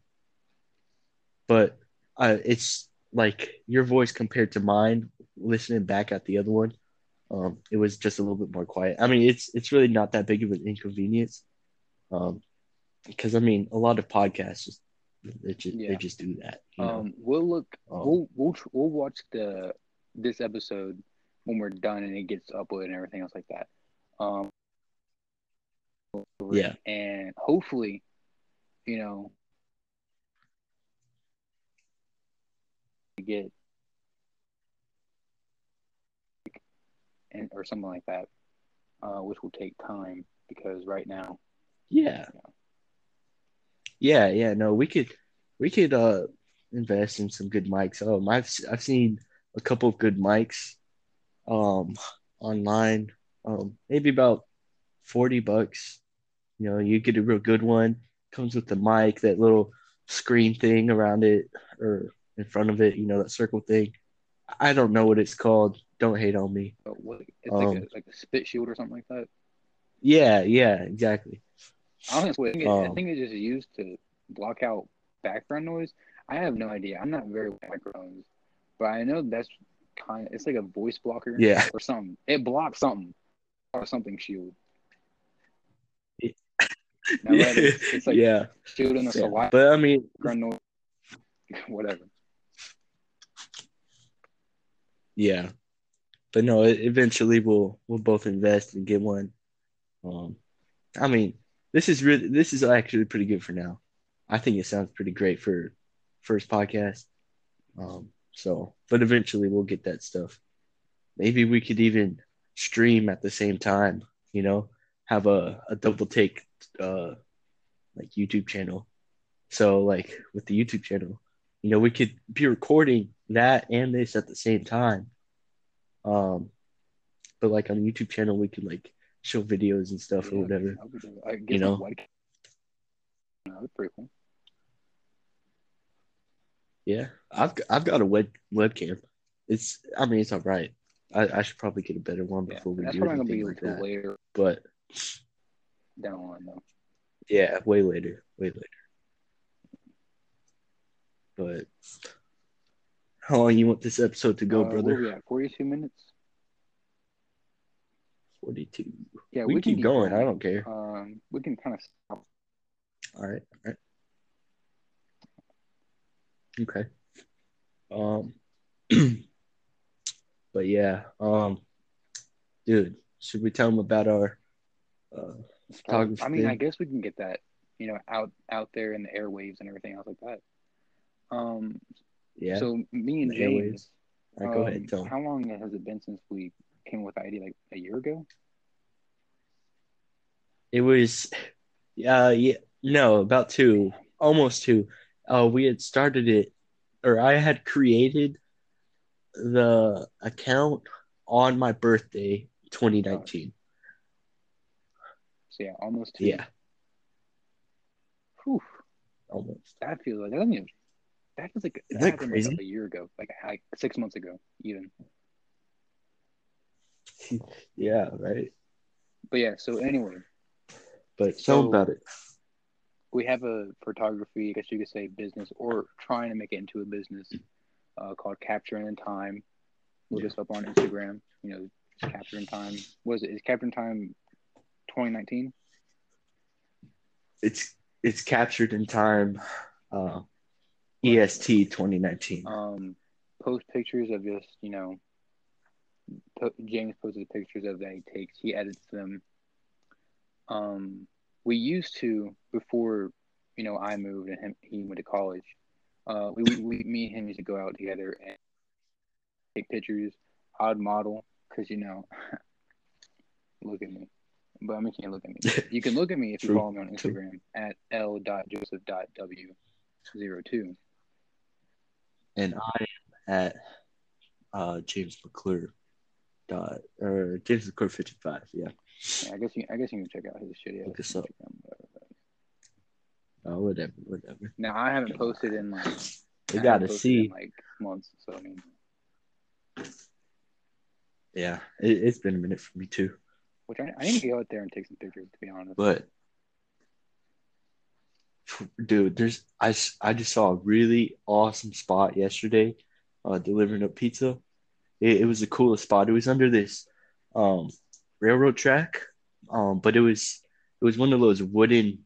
But uh, it's like your voice compared to mine. Listening back at the other one, um, it was just a little bit more quiet. I mean, it's it's really not that big of an inconvenience. Um, because I mean, a lot of podcasts just they just
Yeah.
they just do that. You know?
Um, we'll look.
Um,
we'll we'll tr- we'll watch the this episode when we're done and it gets uploaded and everything else like that. Um,
Yeah.
and hopefully, you know, we get and or something like that, uh, which will take time because right now,
Yeah. Yeah, yeah, no, we could we could uh invest in some good mics. Um I've I've seen a couple of good mics um online. Um maybe about 40 bucks. You know, you get a real good one. Comes with the mic, that little screen thing around it or in front of it, you know, that circle thing. I don't know what it's called. Don't hate on me.
what it's like
Um,
a like a spit shield or something like that.
Yeah, yeah, exactly.
I don't. I think, it, I
Um,
think it's just used to block out background noise. I have no idea. I'm not very microphones, but I know that's kind of it's like a voice blocker
Yeah.
or something. It blocks something or something shield.
Yeah,
is- it's like
yeah.
shielding the
yeah.
saliva
But I mean,
background noise, whatever.
Yeah, but no, eventually we'll we'll both invest and get one. Um, I mean, this is really this is actually pretty good for now. I think it sounds pretty great for first podcast. Um, so, but eventually we'll get that stuff. Maybe we could even stream at the same time. You know, have a a double take, uh, like YouTube channel. So, like with the YouTube channel, you know, we could be recording that and this at the same time. Um, but like on the YouTube channel, we could like show videos and stuff or whatever.
I guess
You know?
white- No, pretty cool.
Yeah, I've I've got a web webcam. It's I mean it's all right. I, I should probably get a better one
Yeah,
before we
that's
do anything
be
like that.
later
But
down the line though.
yeah, way later, way later. But how long you want this episode to go,
Uh,
brother?
we at? Forty-two minutes.
Forty-two.
Yeah,
we, can keep going. I don't care.
Um, we can kind of stop.
All right, all right. Okay. Um, but yeah, um, dude, should we tell them about our uh photography
I mean, I guess we can get that, you know, out out there in the airwaves and everything else like that. Um,
Yeah.
so me and. James,
right, go
um,
ahead, tell 'em.
how long has it been since we came with the idea? Like a year ago?
It was, uh, yeah, no, about two, almost two. Uh, we had started it, or I had created the account on my birthday, 2019.
So yeah, almost two.
Yeah,
Whew,
almost.
that feels like that doesn't even. That feels like
Isn't
that
that crazy?
like a year ago, like like six months ago, even.
Yeah, right.
But yeah, so anyway,
But tell
So-
about it.
we have a photography, I guess you could say, business, or trying to make it into a business uh, called Capturing in Time. Look
Yeah.
us up on Instagram. You know, Capturing Time. Was it? Is Capturing Time 2019?
It's it's captured in time. Uh, EST 2019.
Um, post pictures of just, you know, James posted pictures of that he takes. He edits them. Um, we used to before, you know, I moved and him, he went to college. Uh, we, we, me and him used to go out together and take pictures. I'd model because you know, look at me, but I mean, you can't look at me. You can look at me if you
True,
follow me on
true.
Instagram at l.joseph.w02.
and I am at uh, James McClure dot or James McClure 55. Yeah.
Yeah, I guess you, I guess you can check out his shit. Yeah,
Look us up. Oh, whatever, whatever.
Now I haven't posted in like
We got to see.
like months. So I mean,
Yeah, it, it's been a minute for me too.
which I, I need to go out there and take some pictures. To be honest,
But dude, there's I, I just saw a really awesome spot yesterday, uh, delivering up pizza. It, it was the coolest spot. It was under this um railroad track, um, but it was it was one of those wooden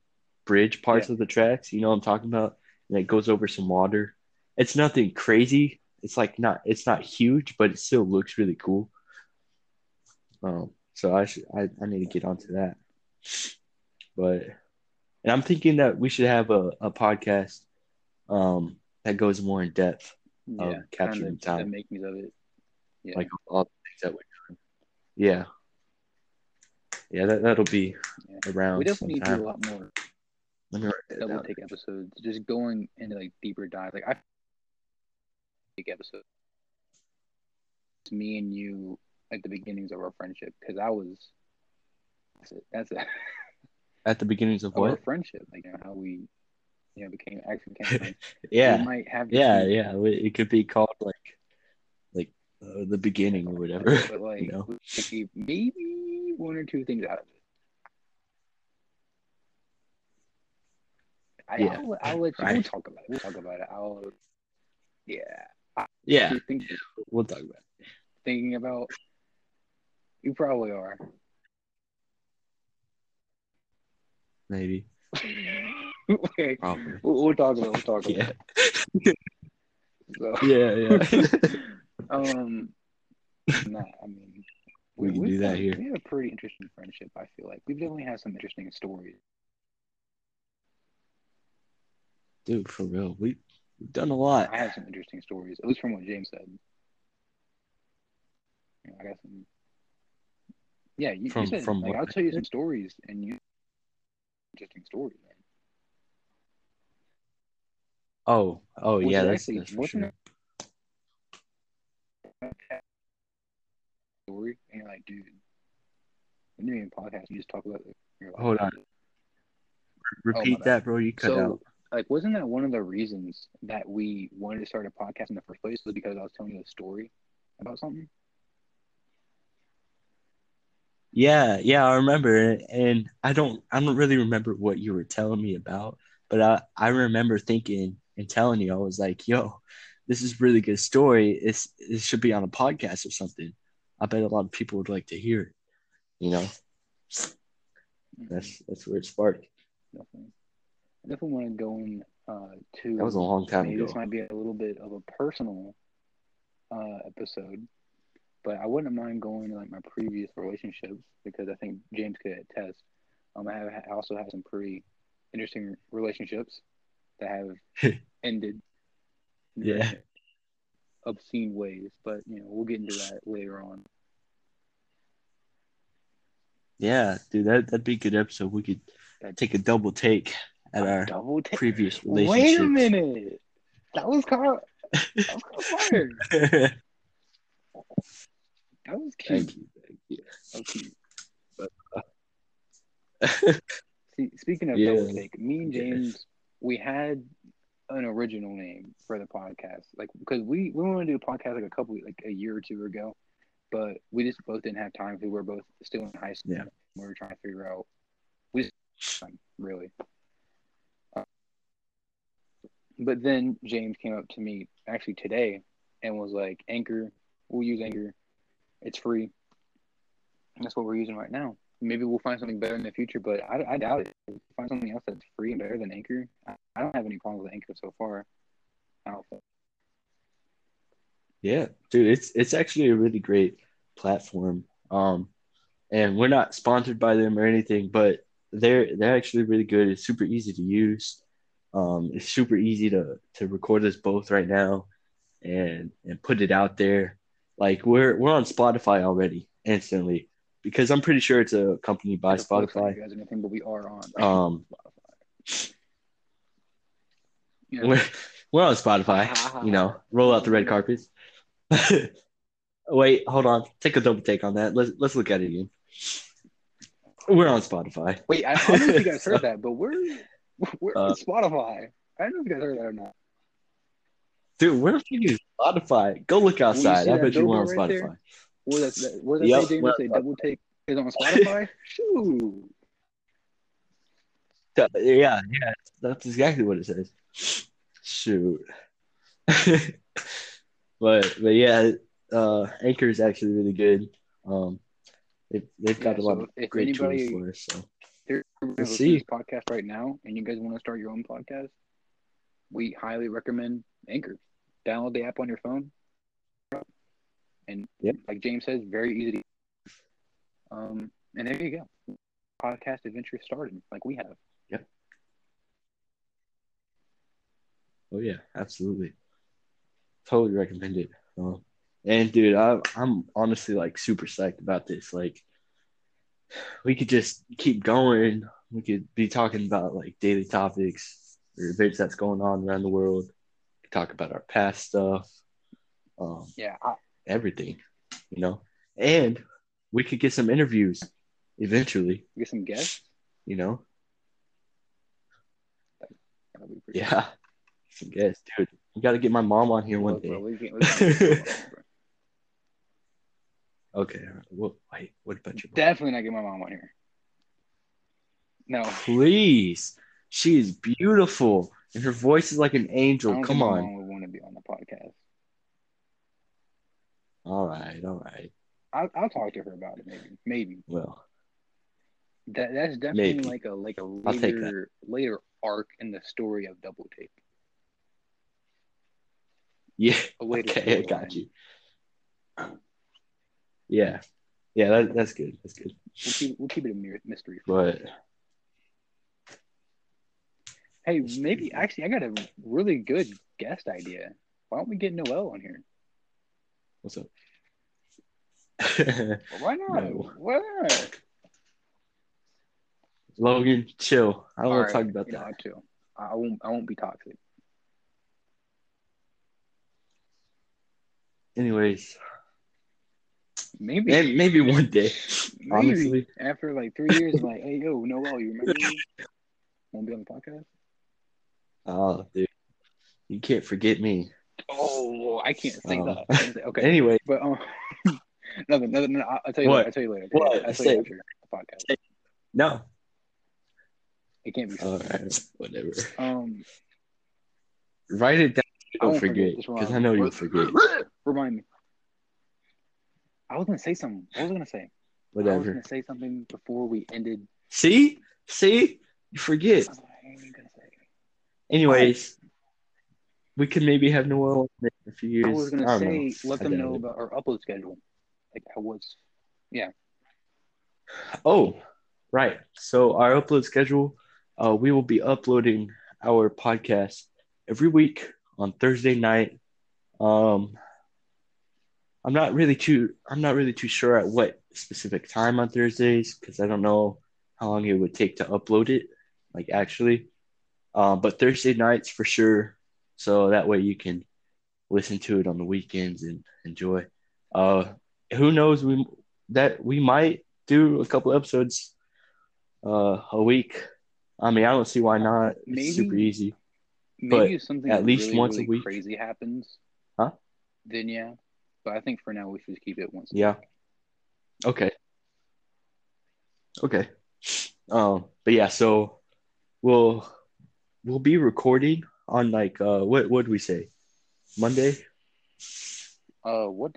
bridge parts
Yeah.
of the tracks. You know what I'm talking about? And it goes over some water. It's nothing crazy. it's like not it's not huge, but it still looks really cool. Um, so I should I, I need to get onto that. But and I'm thinking that we should have a, a podcast um that goes more in depth
Yeah,
of capturing
kind of
time.
the makings of it. Yeah,
like all the things that we're doing. Yeah. Yeah, that, that'll be
Yeah.
around
we definitely need to do a lot more
Let me write that
double
down.
take episodes, just going into like deeper dive. Like I take episodes. It's me and you at the beginnings of our friendship because I was. That's it. That's it.
At the beginnings of
Of our
what?
friendship, like you know how we, you know, became actually became friends. We
Yeah.
might have
Yeah, yeah. It could be called like uh, the beginning or whatever.
But like
you know?
we could keep maybe one or two things out of it. I,
Yeah.
I'll, I'll let you.
Right.
We'll talk about it. We'll talk about it. I'll. Yeah.
Yeah,
think,
we'll talk about it.
thinking about. You probably are.
Maybe.
okay.
Probably.
We'll, we'll talk about. it. We'll talk about.
Yeah.
it. So,
Yeah, yeah.
Um. Nah, I mean.
We
we've
do that here.
We have a pretty interesting friendship. I feel like we've definitely had some interesting stories.
Dude, for real. We we've done a lot.
I have some interesting stories, at least from what James said. Yeah, I got some. Yeah, you,
from,
you said,
from
like, I'll tell you some stories, and you interesting stories. Man.
Oh, oh yeah, that's,
actually-
that's for sure.
Story, and you're like, dude, when you're in podcast, you just talk about it. Like,
Hold on. Oh, Repeat
bad.
that, bro. You cut
So,
out.
like, wasn't that one of the reasons that we wanted to start a podcast in the first place? Was because I was telling you a story about something?
Yeah, yeah, I remember, and I don't, I don't really remember what you were telling me about, but I, I remember thinking and telling you, I was like, "Yo, this is a really good story. It's, it should be on a podcast or something. I bet a lot of people would like to hear it. You know, that's that's where it sparked.
definitely. I definitely want to go in uh, to.
That was a long time ago.
this might be a little bit of a personal uh, episode, but I wouldn't mind going to like my previous relationships because I think James could attest. Um, I have I also have some pretty interesting relationships that have ended.
Yeah.
Obscene ways, but you know we'll get into that later on.
Yeah, dude, that that'd be a good episode. We could take a double take at
A
our previous
Wait a minute, that was kind of that was kind of fire. That was cute.
Thank you, thank you.
That cute.
uh,
See, speaking of
Yeah.
double take, me and. James, we had an original name for the podcast, like because we we wanted to do a podcast like a couple like a year or two ago, but we just both didn't have time we were both still in high school.
Yeah.
We were trying to figure out we just really. Uh, but then James came up to me actually today and was like, "Anchor, we'll use Anchor. It's free. And that's what we're using right now. Maybe we'll find something better in the future, but I, I doubt it. Find something else that's free and better than Anchor, I, don't have any problems with Anchor so far.
Yeah, dude, it's it's actually a really great platform. Um, and we're not sponsored by them or anything, but they're they're actually really good. It's super easy to use. Um, it's super easy to to record us both right now, and and put it out there. Like we're we're on Spotify already instantly because I'm pretty sure it's a company by
It's a flex
Spotify.
You guys or anything, but we are on.
Um,
Spotify. Yeah.
we're we're on Spotify. You know, roll out the red carpets. Wait, hold on. Take a double take on that. Let's let's look at it again. We're on Spotify.
Wait, I, I don't know if you guys heard that, but we're we're
Uh,
on Spotify. I don't know if you guys heard that or not.
Dude, we're fucking Spotify. Go look outside. I bet you we're on
right
Spotify.
there? Where that, where that
Yep,
James
we're
say double take is on Spotify? Shoot.
Yeah, yeah, that's exactly what it says. Shoot. but but yeah, uh, Anchor is actually really good. Um, they've they've got
Yeah,
a lot
so
of great
anybody-
tools for us. So
If you're listening
see.
this podcast right now and you guys want to start your own podcast, we highly recommend Anchor. Download the app on your phone. And
Yep.
like James says, very easy to um and there you go. Podcast adventure started, like we have. Yep.
Oh yeah, absolutely. Totally recommend it. Um, and dude, I, I'm honestly like super psyched about this. Like, we could just keep going. We could be talking about like daily topics or events that's going on around the world. Talk about our past stuff, um,
Yeah, I,
everything, you know. And we could get some interviews eventually,
get some guests.
you know. Yeah, some guests, dude. We got to get my mom on here one day.
we can't- we can't-
Okay. What? Wait. What about mom?
Definitely not get my mom on here. No,
Please. She is beautiful, and her voice is like an angel. Come
think my
on.
mom would want to be on the podcast.
All right. All right.
I'll, I'll talk to her about it. Maybe, maybe
Well,
that that's definitely
Maybe.
like a like a
take
later later arc in the story of Double Take.
yeah. Okay, I got you. Yeah. Yeah. That, that's good. That's good.
We'll keep we'll keep it a mystery.
But
Hey, maybe actually I got a really good guest idea. Why don't we get Noel on here?
What's up?
Well, why not?
No.
Why not?
Logan, chill. I don't
All
want to
right,
talk about
you
that.
I too. I won't. I won't be toxic.
Anyways,
Maybe.
maybe, maybe one day.
maybe
honestly.
after like three years, I'm like, hey, yo, Noel, you remember me? Want to be on the podcast?
Oh, dude. You can't forget me.
Oh, I can't say
Oh.
that. I can't say- Okay,
Anyway,
but um, nothing, nothing. No, I'll I'll tell you.
What?
Later. I'll tell you later.
What?
I'll tell
Say.
you after the podcast.
no.
It can't be.
All
said.
right. Whatever.
Um,
Write it down.
I
Don't
won't
forget. Because I know you'll forget.
Remind me. I was gonna say something. What was I gonna say? Whatever. I was gonna say something before we ended.
See? See? You forget.
What was gonna say?
Anyways, we could maybe have Noel in a few years.
I was gonna
don't
say,
know.
let them know about our upload schedule. Like I was. Yeah.
Oh, right. So our upload schedule, uh, we will be uploading our podcast every week on Thursday night. Um, I'm not really too I'm not really too sure at what specific time on Thursdays because I don't know how long it would take to upload it, like actually. Um, but Thursday nights for sure. So that way you can listen to it on the weekends and enjoy. Uh, who knows? We that we might do a couple episodes uh, a week. I mean, I don't see why not. It's
Maybe-
super easy.
Maybe if something
at least
really,
once a week.
crazy happens.
Huh?
Then yeah. But I think for now we should keep it once. a
Yeah. Okay. Okay. Um, but yeah, so we'll we'll be recording on like uh what did we say? Monday?
Uh, what?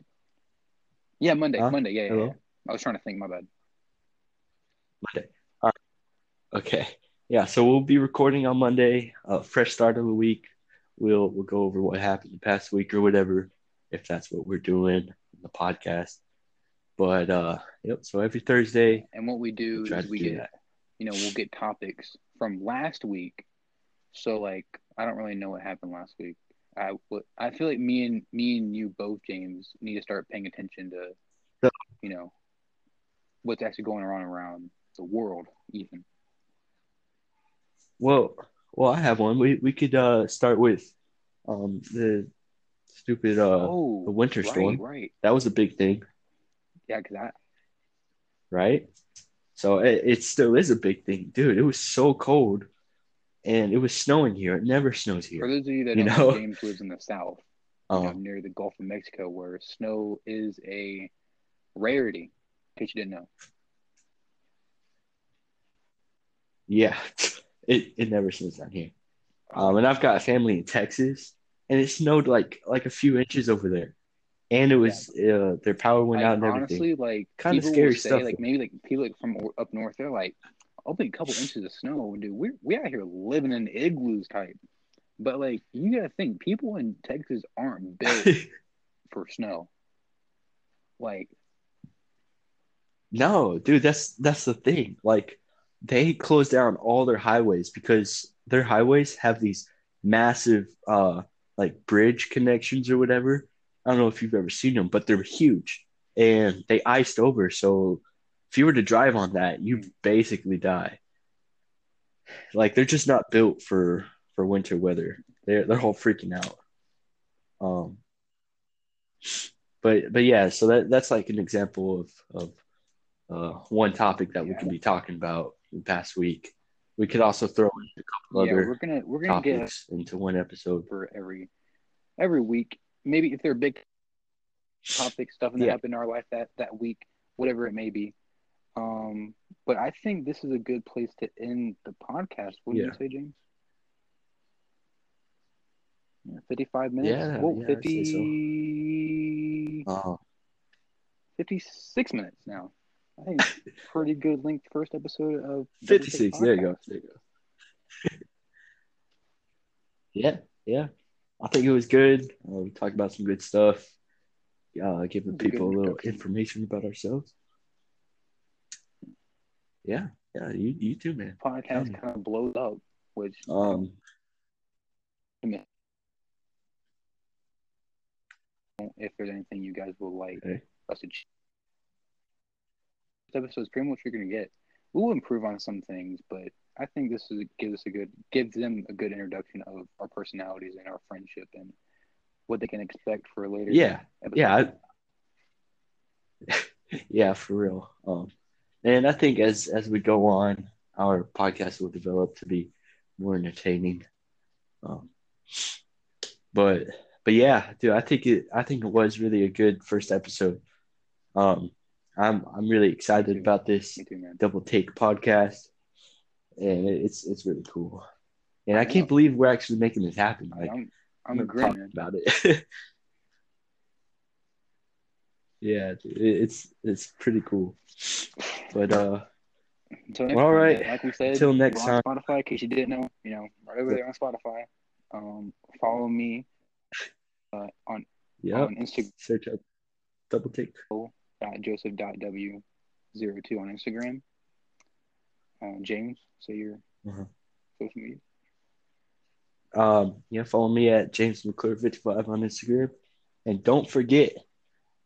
Yeah, Monday.
Huh?
Monday. Yeah, yeah,
Hello?
yeah. I was trying to think. My bad.
Monday. All right. Okay. Yeah, so we'll be recording on Monday, uh fresh start of the week. We'll we'll go over what happened the past week or whatever, if that's what we're doing in the podcast. But uh yep, so every Thursday
And what we do
we'll
is we
do
get,
that.
you know, we'll get topics from last week. So like, I don't really know what happened last week. I I feel like me and me and you both, James, need to start paying attention to,
The-
you know, what's actually going on around the world, even.
Well, well, I have one. We we could uh start with um the stupid uh
oh,
the winter
right,
storm.
right.
That was a big thing,
Yeah, because I
right? So it, it still is a big thing, dude. It was so cold, and it was snowing here. It never snows here.
for those of you that
You
know? James lives in the south, you know,
Um,
near the Gulf of Mexico, where snow is a rarity. In case you didn't know.
yeah, it it never snows down here. Um, and I've got family in Texas, and it snowed like like a few inches over there, and it was uh their power went
Like,
out and everything.
honestly, like
Kinda scary
say,
stuff,
like maybe like people like from up north, they're like, only a couple inches of snow, dude. We're we out here living in igloos type. But like, you gotta think, people in Texas aren't built for snow. Like,
no, dude, that's that's the thing. Like they closed down all their highways because their highways have these massive uh like bridge connections or whatever. I don't know if you've ever seen them, but they're huge and they iced over. So if you were to drive on that, you basically die. Like they're just not built for for winter weather. They're they're all freaking out. Um, but but yeah, so that that's like an example of of uh, one topic that we can be talking about in the past week. We could also throw in a couple
yeah,
other
we're gonna we're gonna get
into one episode.
for every every week. Maybe if there are big topics, stuff that
Yeah.
happened in our life that that week, whatever it may be. Um, but I think this is a good place to end the podcast. What do
Yeah.
you say, James? Yeah, Fifty-five minutes.
Yeah,
Whoa,
yeah, I'd say
50,
Uh,
56 minutes now. I think pretty good length first episode of
Fifty six. There you go. There you go. yeah, yeah. I think it was good. Uh, we talked about some good stuff. Uh, giving
It good
people a little
introduction.
information about ourselves. Yeah, yeah. You you too, man.
Podcast
Mm.
kind of blows up, which
Um,
if there's anything you guys would like
Okay.
us to this episode is pretty much what you're gonna get. We'll improve on some things, but I think this is gives us a good gives them a good introduction of our personalities and our friendship and what they can expect for later.
yeah,
episodes.
yeah, I, yeah, for real. Um, and I think as as we go on, our podcast will develop to be more entertaining. Um, but but yeah, dude, I think it I think it was really a good first episode. Um, I'm I'm really excited about this
too,
double take podcast, and it's it's really cool. And I,
I
can't believe we're actually making this happen. Like
I'm I'm
we're
grim,
about it. yeah, it's it's pretty cool. But uh,
Until next
Well, all
time,
right.
Like we said,
Until next time.
Spotify. In case you didn't know, you know, right over there on Spotify. Um, follow me uh, on
yeah,
on Instagram.
search up double take.
joseph w zero two on Instagram. Uh, James, say your
Uh-huh.
social media.
Um, yeah, follow me at James McClure fifty five on Instagram, and don't forget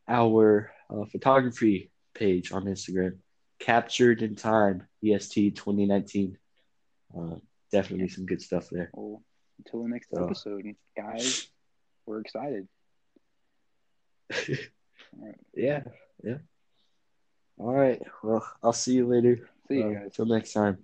our uh, photography page on Instagram, captured in time EST twenty nineteen. Uh, definitely some good stuff there.
Well, until the next
Oh.
episode, guys, we're excited.
yeah, yeah. All right. Well, I'll see you later.
See you
Uh,
guys.
Till next time.